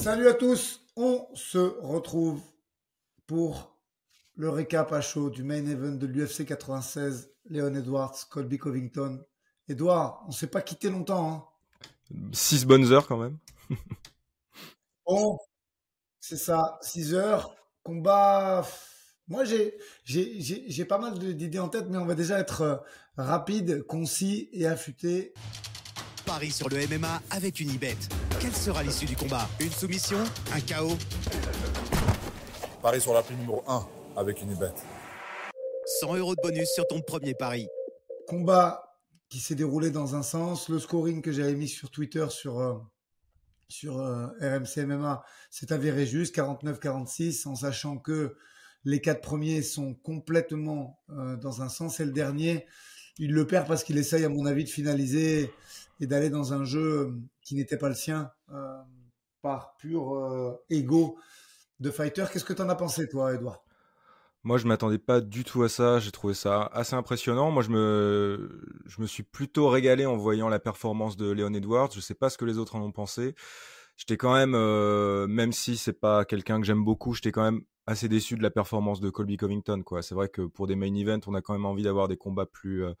Salut à tous, on se retrouve pour le récap à chaud du main event de l'UFC 96, Leon Edwards, Colby Covington. Edouard, on s'est pas quitté longtemps. Hein. Six bonnes heures quand même. bon, c'est ça, six heures. Combat. Moi, j'ai pas mal d'idées en tête, mais on va déjà être euh, rapide, concis et affûté. Paris sur le MMA avec une ibet. Quelle sera l'issue du combat? Une soumission? Un chaos Paris sur la prime numéro 1 avec une ibet. 100 euros de bonus sur ton premier pari. Combat qui s'est déroulé dans un sens. Le scoring que j'avais mis sur Twitter sur, euh, sur euh, RMC MMA s'est avéré juste, 49-46, en sachant que les quatre premiers sont complètement euh, dans un sens et le dernier, il le perd parce qu'il essaye, à mon avis, de finaliser et d'aller dans un jeu qui n'était pas le sien par pur ego de fighter. Qu'est-ce que tu en as pensé, toi, Edouard? Moi, je m'attendais pas du tout à ça. J'ai trouvé ça assez impressionnant. Moi, je me, je me suis plutôt régalé en voyant la performance de Leon Edwards. Je sais pas ce que les autres en ont pensé. J'étais quand même, euh, même si c'est pas quelqu'un que j'aime beaucoup, j'étais quand même assez déçu de la performance de Colby Covington. Quoi. C'est vrai que pour des main events, on a quand même envie d'avoir des combats plus, euh,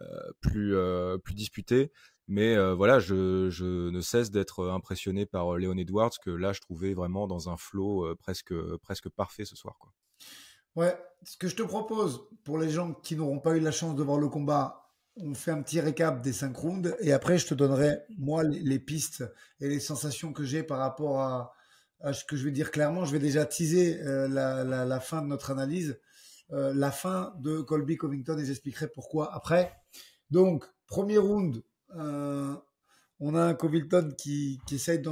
euh plus, euh, plus disputés. Mais euh, voilà, je, ne cesse d'être impressionné par Leon Edwards, que là, je trouvais vraiment dans un flow presque, presque parfait ce soir. Ouais, ce que je te propose, pour les gens qui n'auront pas eu la chance de voir le combat, on fait un petit récap des cinq rounds et après je te donnerai, moi, les, pistes et les sensations que j'ai par rapport à, ce que je vais dire clairement. Je vais déjà teaser euh, la, fin de notre analyse, euh, la fin de Colby Covington et j'expliquerai pourquoi après. Donc, premier round, euh, on a un Covington qui, essaye,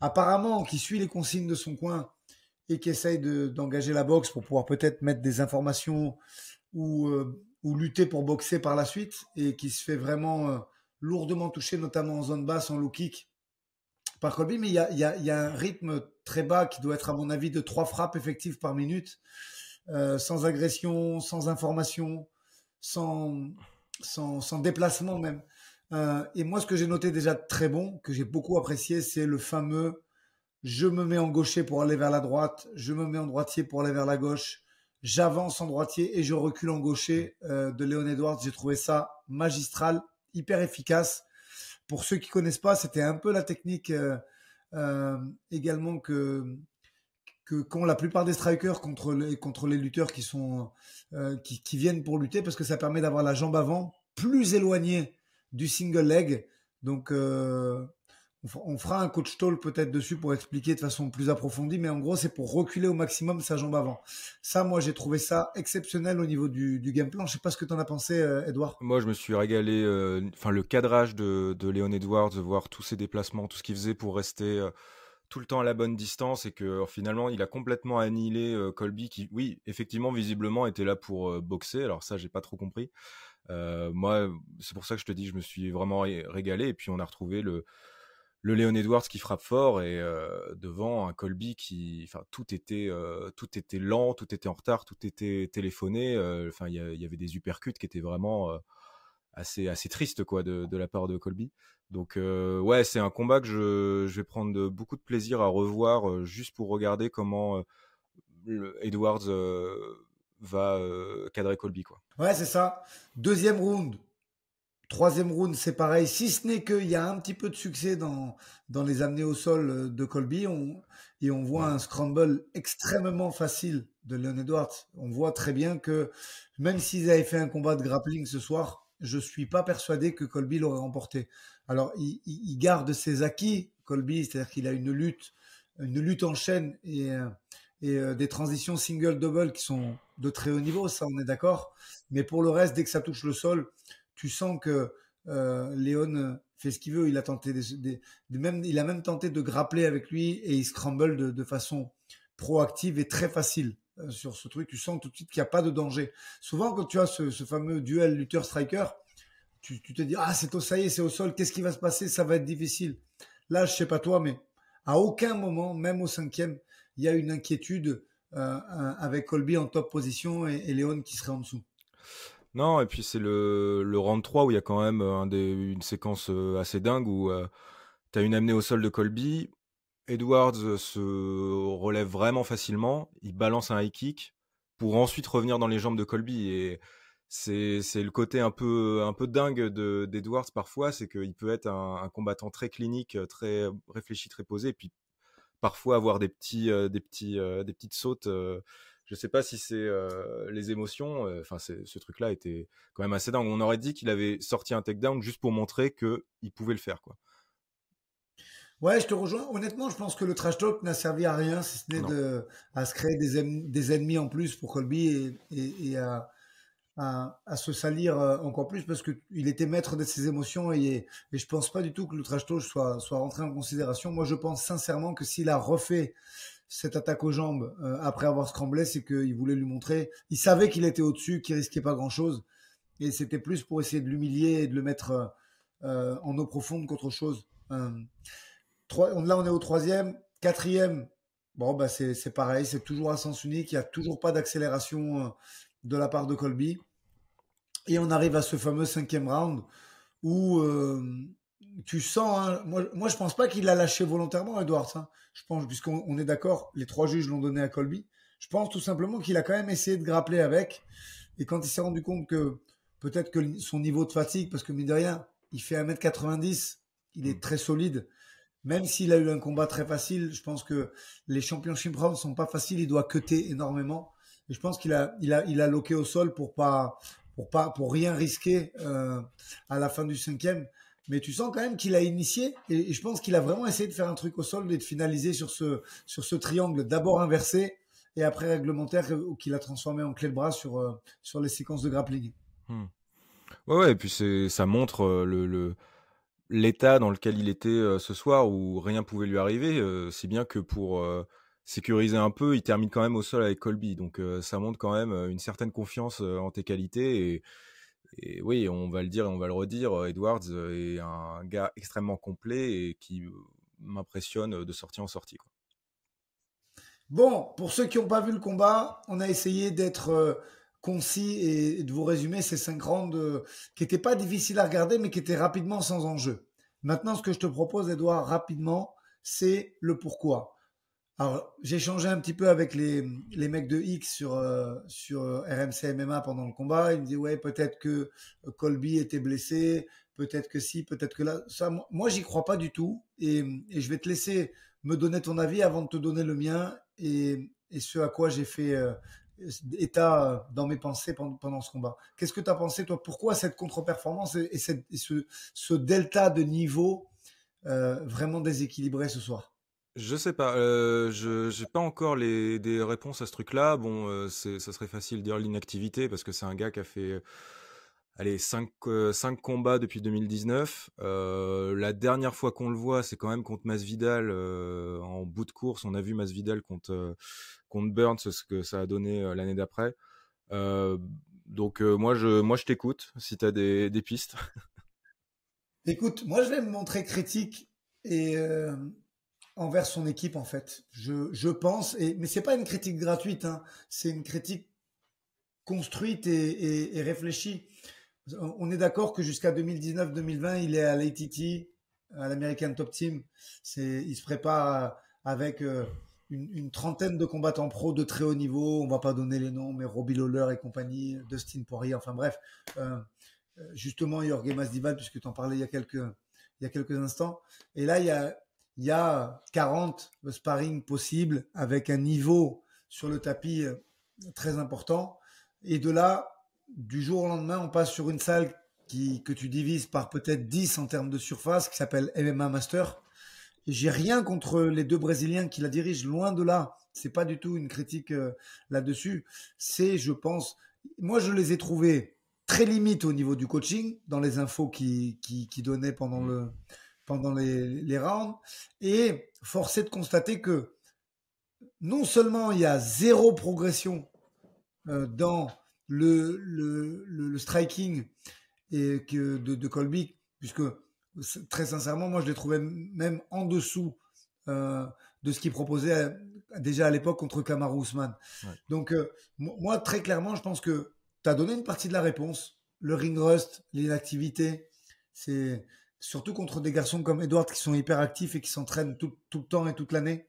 apparemment, qui suit les consignes de son coin et qui essaye d'engager la boxe pour pouvoir peut-être mettre des informations ou, euh, ou, lutter pour boxer par la suite et qui se fait vraiment euh, lourdement toucher, notamment en zone basse, en low kick par Colby. Mais il y a, un rythme très bas qui doit être, à mon avis, de trois frappes effectives par minute, sans agression, sans information, sans déplacement même. Et moi, ce que j'ai noté déjà très bon, que j'ai beaucoup apprécié, c'est le fameux je me mets en gaucher pour aller vers la droite, je me mets en droitier pour aller vers la gauche, j'avance en droitier et je recule en gaucher euh, de Léon Edwards. J'ai trouvé ça magistral, hyper efficace. Pour ceux qui connaissent pas, c'était un peu la technique euh, euh, également que que qu'ont la plupart des strikers contre les contre les lutteurs qui sont qui, qui viennent pour lutter parce que ça permet d'avoir la jambe avant plus éloignée du single leg. Donc on fera un coach talk peut-être dessus pour expliquer de façon plus approfondie, mais en gros, c'est pour reculer au maximum sa jambe avant. Ça, moi, j'ai trouvé ça exceptionnel au niveau du, game plan. Je sais pas ce que tu en as pensé, euh, Edouard. Moi, je me suis régalé. Euh, enfin, le cadrage de, de Léon Edwards, de voir tous ses déplacements, tout ce qu'il faisait pour rester euh, tout le temps à la bonne distance et que finalement, il a complètement annihilé Colby, qui, oui, effectivement, visiblement, était là pour boxer. Alors ça, j'ai pas trop compris. moi, c'est pour ça que je te dis, je me suis vraiment régalé. Et puis, on a retrouvé le le Léon Edwards qui frappe fort et euh, devant un Colby qui, enfin, tout était, euh, tout était lent, tout était en retard, tout était téléphoné. Euh, enfin, il y, avait des uppercuts qui étaient vraiment assez, assez tristes quoi de, la part de Colby. Donc ouais, c'est un combat que je, vais prendre beaucoup de plaisir à revoir juste pour regarder comment Edwards va cadrer Colby quoi. Ouais, c'est ça. Deuxième round, Troisième round, c'est pareil, si ce n'est qu'il y a un petit peu de succès dans, dans les amener au sol euh, de Colby, on, et on voit un scramble extrêmement facile de Leon Edwards. On voit très bien que même s'ils avaient fait un combat de grappling ce soir, je suis pas persuadé que Colby l'aurait remporté. Alors, il, il, garde ses acquis, Colby, c'est-à-dire qu'il a une lutte, une lutte en chaîne et, euh, et euh, des transitions single-double qui sont de très haut niveau, ça on est d'accord. Mais pour le reste, dès que ça touche le sol, tu sens que euh, Léon fait ce qu'il veut. Il a tenté des, même, il a même tenté de grappler avec lui et il scramble de, de façon proactive et très facile sur ce truc. Tu sens tout de suite qu'il n'y a pas de danger. Souvent, quand tu as ce, fameux duel lutteur-striker, tu, te dis ah c'est au ça y est c'est au sol. Qu'est-ce qui va se passer? Ça va être difficile. Là, je sais pas toi, mais à aucun moment, même au cinquième, il y a une inquiétude euh, avec Colby en top position et, et Léon qui serait en dessous. Non, et puis c'est le, le round 3 où il y a quand même des, une séquence assez dingue où tu as une amenée au sol de Colby. Edwards se relève vraiment facilement, il balance un high kick pour ensuite revenir dans les jambes de Colby et c'est le côté un peu un peu dingue d'Edwards parfois, c'est qu'il peut être un, combattant très clinique, très réfléchi, très posé, et puis parfois avoir des petits des petits des petites sautes. je sais pas si c'est les émotions. Enfin, ce truc-là était quand même assez dingue. On aurait dit qu'il avait sorti un takedown juste pour montrer que il pouvait le faire. Ouais, je te rejoins. Honnêtement, je pense que le trash talk n'a servi à rien, si ce n'est de, à se créer des, des, ennemis en plus pour Colby et, et, à, à, se salir euh, encore plus parce qu'il était maître de ses émotions et, et je pense pas du tout que le trash talk soit, soit rentré en considération. Moi, je pense sincèrement que s'il a refait cette attaque aux jambes euh, après avoir scramblé, c'est qu'il voulait lui montrer. Il savait qu'il était au-dessus, qu'il risquait pas grand-chose et c'était plus pour essayer de l'humilier et de le mettre euh, en eau profonde qu'autre chose là, on est au troisième. Quatrième, bon, bah, c'est pareil, c'est toujours à sens unique. Il n'y a toujours pas d'accélération euh, de la part de Colby. Et on arrive à ce fameux cinquième round où euh, tu sens. Hein, moi, moi, je pense pas qu'il l'a lâché volontairement, Edwards. Hein. Je pense, puisqu'on est d'accord, les trois juges l'ont donné à Colby. Je pense tout simplement qu'il a quand même essayé de grappler avec. Et quand il s'est rendu compte que peut-être que son niveau de fatigue, parce que mine de rien, il fait 1m90, il est mm. très solide même s'il a eu un combat très facile, je pense que les championships rounds sont pas faciles. Il doit cutter énormément. Et je pense qu'il a, il a, il a loqué au sol pour pas, pour pas, pour rien risquer euh, à la fin du cinquième. Mais tu sens quand même qu'il a initié et, je pense qu'il a vraiment essayé de faire un truc au sol et de finaliser sur ce, sur ce triangle d'abord inversé et après réglementaire qu'il a transformé en clé de bras sur, euh, sur les séquences de grappling. Hmm. Ouais, ouais, et puis ça montre euh, le l'état dans lequel il était ce soir où rien pouvait lui arriver, si bien que pour sécuriser un peu, il termine quand même au sol avec Colby. Donc ça montre quand même une certaine confiance en tes qualités. Et, oui, on va le dire et on va le redire, Edwards est un gars extrêmement complet et qui m'impressionne de sortie en sortie. Bon, pour ceux qui n'ont pas vu le combat, on a essayé d'être concis et, de vous résumer ces cinq rounds euh, qui n'étaient pas difficiles à regarder, mais qui étaient rapidement sans enjeu. Maintenant, ce que je te propose, Edouard, rapidement, c'est le pourquoi. Alors, j'ai changé un petit peu avec les, les mecs de X sur, euh, sur euh, RMC MMA pendant le combat. Ils me disaient, ouais, peut-être que Colby était blessé, peut-être que si, peut-être que là. Ça, moi, j'y crois pas du tout. Et, et, je vais te laisser me donner ton avis avant de te donner le mien et, et ce à quoi j'ai fait, état euh, dans mes pensées pendant, ce combat. Qu'est-ce que tu as pensé, toi? Pourquoi cette contre-performance et, ce, delta de niveau euh, vraiment déséquilibré ce soir? Je sais pas, euh, je j'ai pas encore les, des réponses à ce truc-là. Bon, ça serait facile de dire l'inactivité parce que c'est un gars qui a fait allez, 5, combats depuis 2019. la dernière fois qu'on le voit, c'est quand même contre Masvidal en bout de course. On a vu Masvidal contre, contre Burns, ce que ça a donné euh, l'année d'après. Euh, donc euh, moi je moi je t'écoute si tu as des, pistes. Écoute, moi je vais me montrer critique et envers son équipe en fait. Je, je pense et mais c'est pas une critique gratuite hein, c'est une critique construite et, et, réfléchie. On est d'accord que jusqu'à 2019-2020, il est à l'ATT, à l'American Top Team. C'est, il se prépare avec une, trentaine de combattants pro de très haut niveau. On va pas donner les noms, mais Robbie Lawler et compagnie, Dustin Poirier, enfin bref. Euh, euh, justement, Jorge Masdival, puisque tu en parlais il y, a quelques, il y a quelques instants. Et là, il y a, il y a 40 sparring possibles avec un niveau sur le tapis euh, très important. Et de là, du jour au lendemain, on passe sur une salle qui, que tu divises par peut-être 10 en termes de surface, qui s'appelle MMA Master j'ai rien contre les deux Brésiliens qui la dirigent, loin de là. C'est pas du tout une critique euh, là-dessus. C'est, je pense, moi je les ai trouvés très limites au niveau du coaching, dans les infos qui, qui, donnaient pendant, le, pendant les, rounds, et forcé de constater que non seulement il y a zéro progression euh, dans le, striking de Colby, puisque très sincèrement, moi, je l'ai trouvé même en dessous euh, de ce qu'il proposait euh, déjà à l'époque contre Kamaru Ousmane. Donc, euh, moi, très clairement, je pense que tu as donné une partie de la réponse. Le ring rust, l'inactivité, c'est surtout contre des garçons comme Edward qui sont hyper actifs et qui s'entraînent tout, tout, le temps et toute l'année.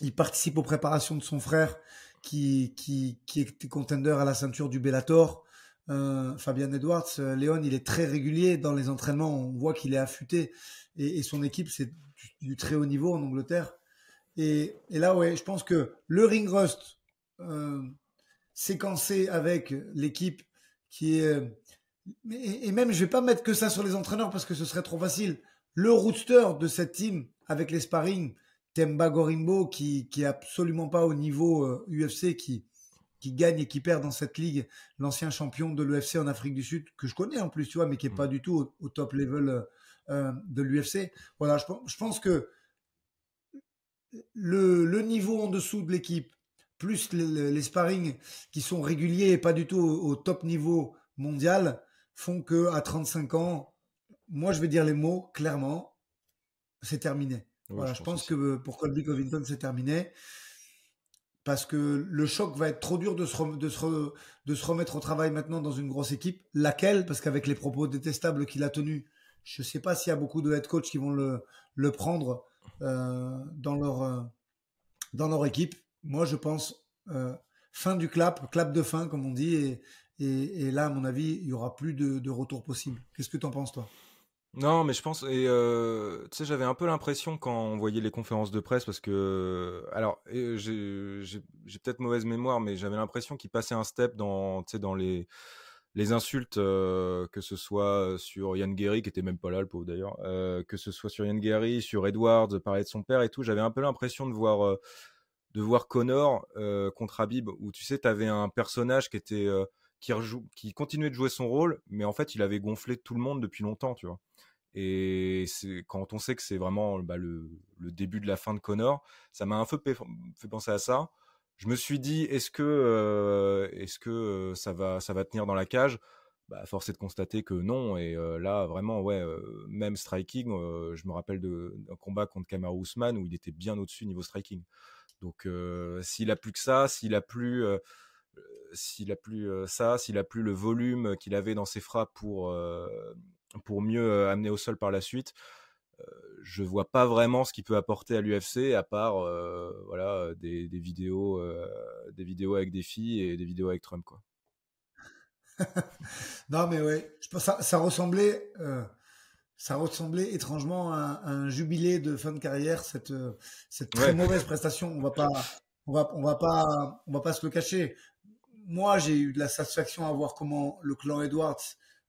Il participe aux préparations de son frère qui, qui, qui est contender à la ceinture du Bellator. Euh, Fabien Edwards, euh, Léon, il est très régulier dans les entraînements. On voit qu'il est affûté et, son équipe, c'est du, très haut niveau en Angleterre. Et, là, ouais, je pense que le ring rust euh, séquencé avec l'équipe qui est. Et, même, je vais pas mettre que ça sur les entraîneurs parce que ce serait trop facile. Le roadster de cette team avec les sparring, Temba Gorimbo, qui, qui est absolument pas au niveau UFC, euh, qui, qui gagne et qui perd dans cette ligue, l'ancien champion de l'UFC en Afrique du Sud, que je connais en plus, tu vois, mais qui est mm. pas du tout au, top level euh, euh, de l'UFC. Voilà, je, pense que le, le, niveau en dessous de l'équipe, plus les, les, sparring qui sont réguliers et pas du tout au, top niveau mondial, font que à 35 ans, moi je vais dire les mots clairement, c'est terminé. voilà, je, pense, que pour Colby Covington, c'est terminé parce que le choc va être trop dur de se, de, se de se, remettre au travail maintenant dans une grosse équipe. Laquelle? Parce qu'avec les propos détestables qu'il a tenus, je ne sais pas s'il y a beaucoup de head coach qui vont le, le prendre euh, dans, leur, euh, dans leur équipe. Moi, je pense euh, fin du clap, clap de fin, comme on dit. Et là, à mon avis, il n'y aura plus de, de retour possible. Qu'est-ce que tu en penses, toi? Non, mais je pense, et euh, tu sais, j'avais un peu l'impression quand on voyait les conférences de presse, parce que, alors, j'ai peut-être mauvaise mémoire, mais j'avais l'impression qu'il passait un step dans, tu sais, dans les, insultes, euh, que ce soit sur Yann Guéry, qui était même pas là, le pauvre d'ailleurs, euh, que ce soit sur Yann Guéry, sur Edwards, parler de son père et tout, j'avais un peu l'impression de voir, de voir Connor contre Habib, où tu sais, tu avais un personnage qui était, qui, qui continuait de jouer son rôle, mais en fait, il avait gonflé tout le monde depuis longtemps, tu vois. Et quand on sait que c'est vraiment bah, le, début de la fin de Connor, ça m'a un peu fait penser à ça. Je me suis dit, est-ce que, euh, est-ce que euh, ça, va, ça va tenir dans la cage? Bah, Force est de constater que non. Et euh, là, vraiment, ouais, même striking, je me rappelle d'un combat contre Kamaru Usman où il était bien au-dessus niveau striking. Donc, s'il a plus que ça, s'il a plus s'il a plus ça, s'il a plus le volume qu'il avait dans ses frappes pour pour mieux amener au sol par la suite. Je vois pas vraiment ce qu'il peut apporter à l'UFC à part voilà des, vidéos des vidéos avec des filles et des vidéos avec Trump quoi. non mais ouais, je pense ça, ça ressemblait ça ressemblait étrangement à, un jubilé de fin de carrière cette cette très mauvaise prestation. On va pas on va on va pas on va pas se le cacher. Moi, j'ai eu de la satisfaction à voir comment le clan Edwards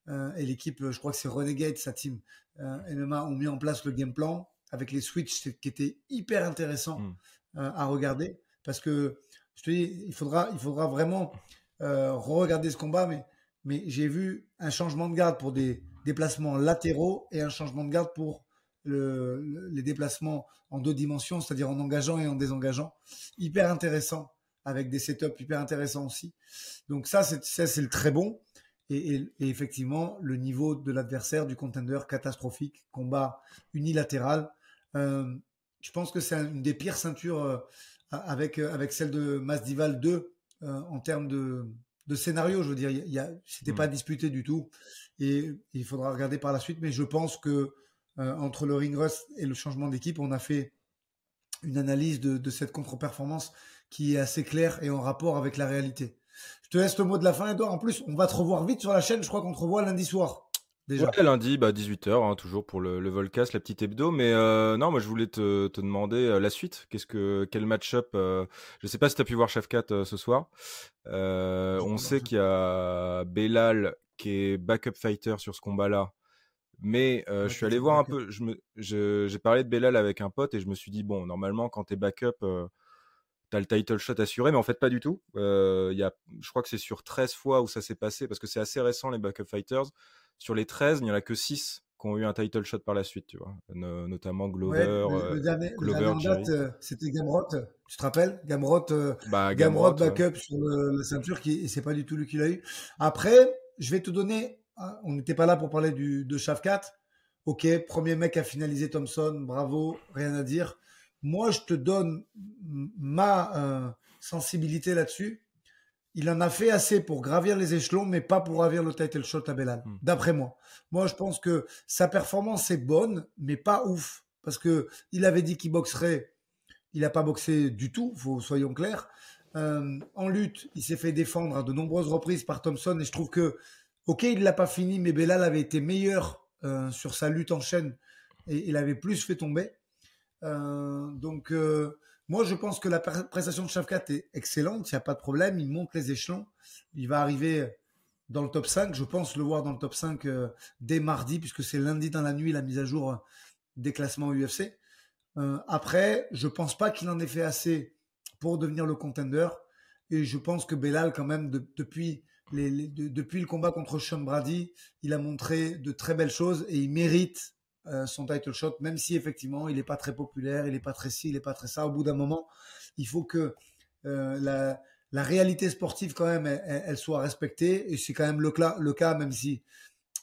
euh, et l'équipe, je crois que c'est Renegade, sa team, euh, MMA, ont mis en place le game plan avec les switches qui étaient hyper intéressants hmm. euh, à regarder. Parce que, je te dis, il faudra, il faudra vraiment re-regarder ce combat, mais, mais j'ai vu un changement de garde pour des déplacements latéraux et un changement de garde pour les déplacements en deux dimensions, c'est-à-dire en engageant et en désengageant. Hyper intéressant, avec des setups hyper intéressants aussi. Donc ça, c'est le très bon. Et, effectivement, le niveau de l'adversaire, du contender, catastrophique, combat unilatéral. Euh, je pense que c'est une des pires ceintures euh, avec, euh, avec celle de Masdival 2 en termes de, de, scénario. Je veux dire, c'était pas hmm. disputé du tout. Et il faudra regarder par la suite. Mais je pense que entre le ring rust et le changement d'équipe, on a fait une analyse de, de cette contre-performance qui est assez claire et en rapport avec la réalité. Je te laisse le mot de la fin, Edouard. En plus, on va te revoir vite sur la chaîne. Je crois qu'on te revoit lundi soir. Déjà. lundi, bah 18h, hein, toujours pour le, le, Volcast, la petite hebdo. Mais euh, non, moi je voulais te, te demander euh, la suite. Qu'est-ce que quel match-up euh, Je sais pas si tu as pu voir Chef 4 ce soir. on sait qu'il y a Belal qui est backup fighter sur ce combat-là. Mais je suis allé voir un peu. J'ai parlé de Belal avec un pote et je me suis dit bon, normalement quand tu es backup t'as le title shot assuré, mais en fait pas du tout. Euh, y a, je crois que c'est sur 13 fois où ça s'est passé, parce que c'est assez récent les backup fighters. Sur les 13, il n'y en a que 6 qui ont eu un title shot par la suite, tu vois. notamment Glover. le, euh, dernier, Glover, euh, c'était Gamrot, tu te rappelles? Gamrot, euh, bah, Gamrot, backup sur le, ceinture, qui, et c'est pas du tout lui qui l'a eu. Après, je vais te donner, hein, on n'était pas là pour parler du, de Shafkat. Ok, premier mec à finaliser Thompson, bravo, rien à dire. Moi, je te donne ma euh, sensibilité là-dessus. il en a fait assez pour gravir les échelons, mais pas pour gravir le title shot à Belal, Hmm. d'après moi. Moi, je pense que sa performance est bonne, mais pas ouf. Parce que il avait dit qu'il boxerait, il n'a pas boxé du tout, faut, soyons clairs. Euh, en lutte, il s'est fait défendre à de nombreuses reprises par Thompson, et je trouve que, ok, il l'a pas fini, mais Belal avait été meilleur euh, sur sa lutte en chaîne, et il avait plus fait tomber. Euh, donc, euh, moi, je pense que la prestation de Shavkat est excellente, il n'y a pas de problème, il monte les échelons, il va arriver dans le top 5, je pense le voir dans le top 5 euh, dès mardi, puisque c'est lundi dans la nuit la mise à jour des classements UFC. Après, je pense pas qu'il en ait fait assez pour devenir le contender, et je pense que Belal, quand même, de- depuis, depuis le combat contre Sean Brady, il a montré de très belles choses, et il mérite euh, son title shot, même si effectivement il n'est pas très populaire, il n'est pas très ci, il n'est pas très ça. Au bout d'un moment, il faut que euh, la, la réalité sportive quand même elle, soit respectée et c'est quand même le cas, le cas même si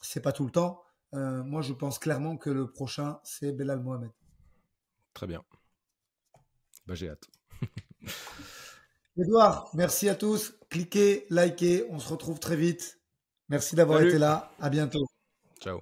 c'est pas tout le temps. Euh, moi, je pense clairement que le prochain c'est Belal Mohamed. Très bien. Bah, j'ai hâte. Edouard, merci à tous. Cliquez, likez, on se retrouve très vite. Merci d'avoir été là. À bientôt. Ciao.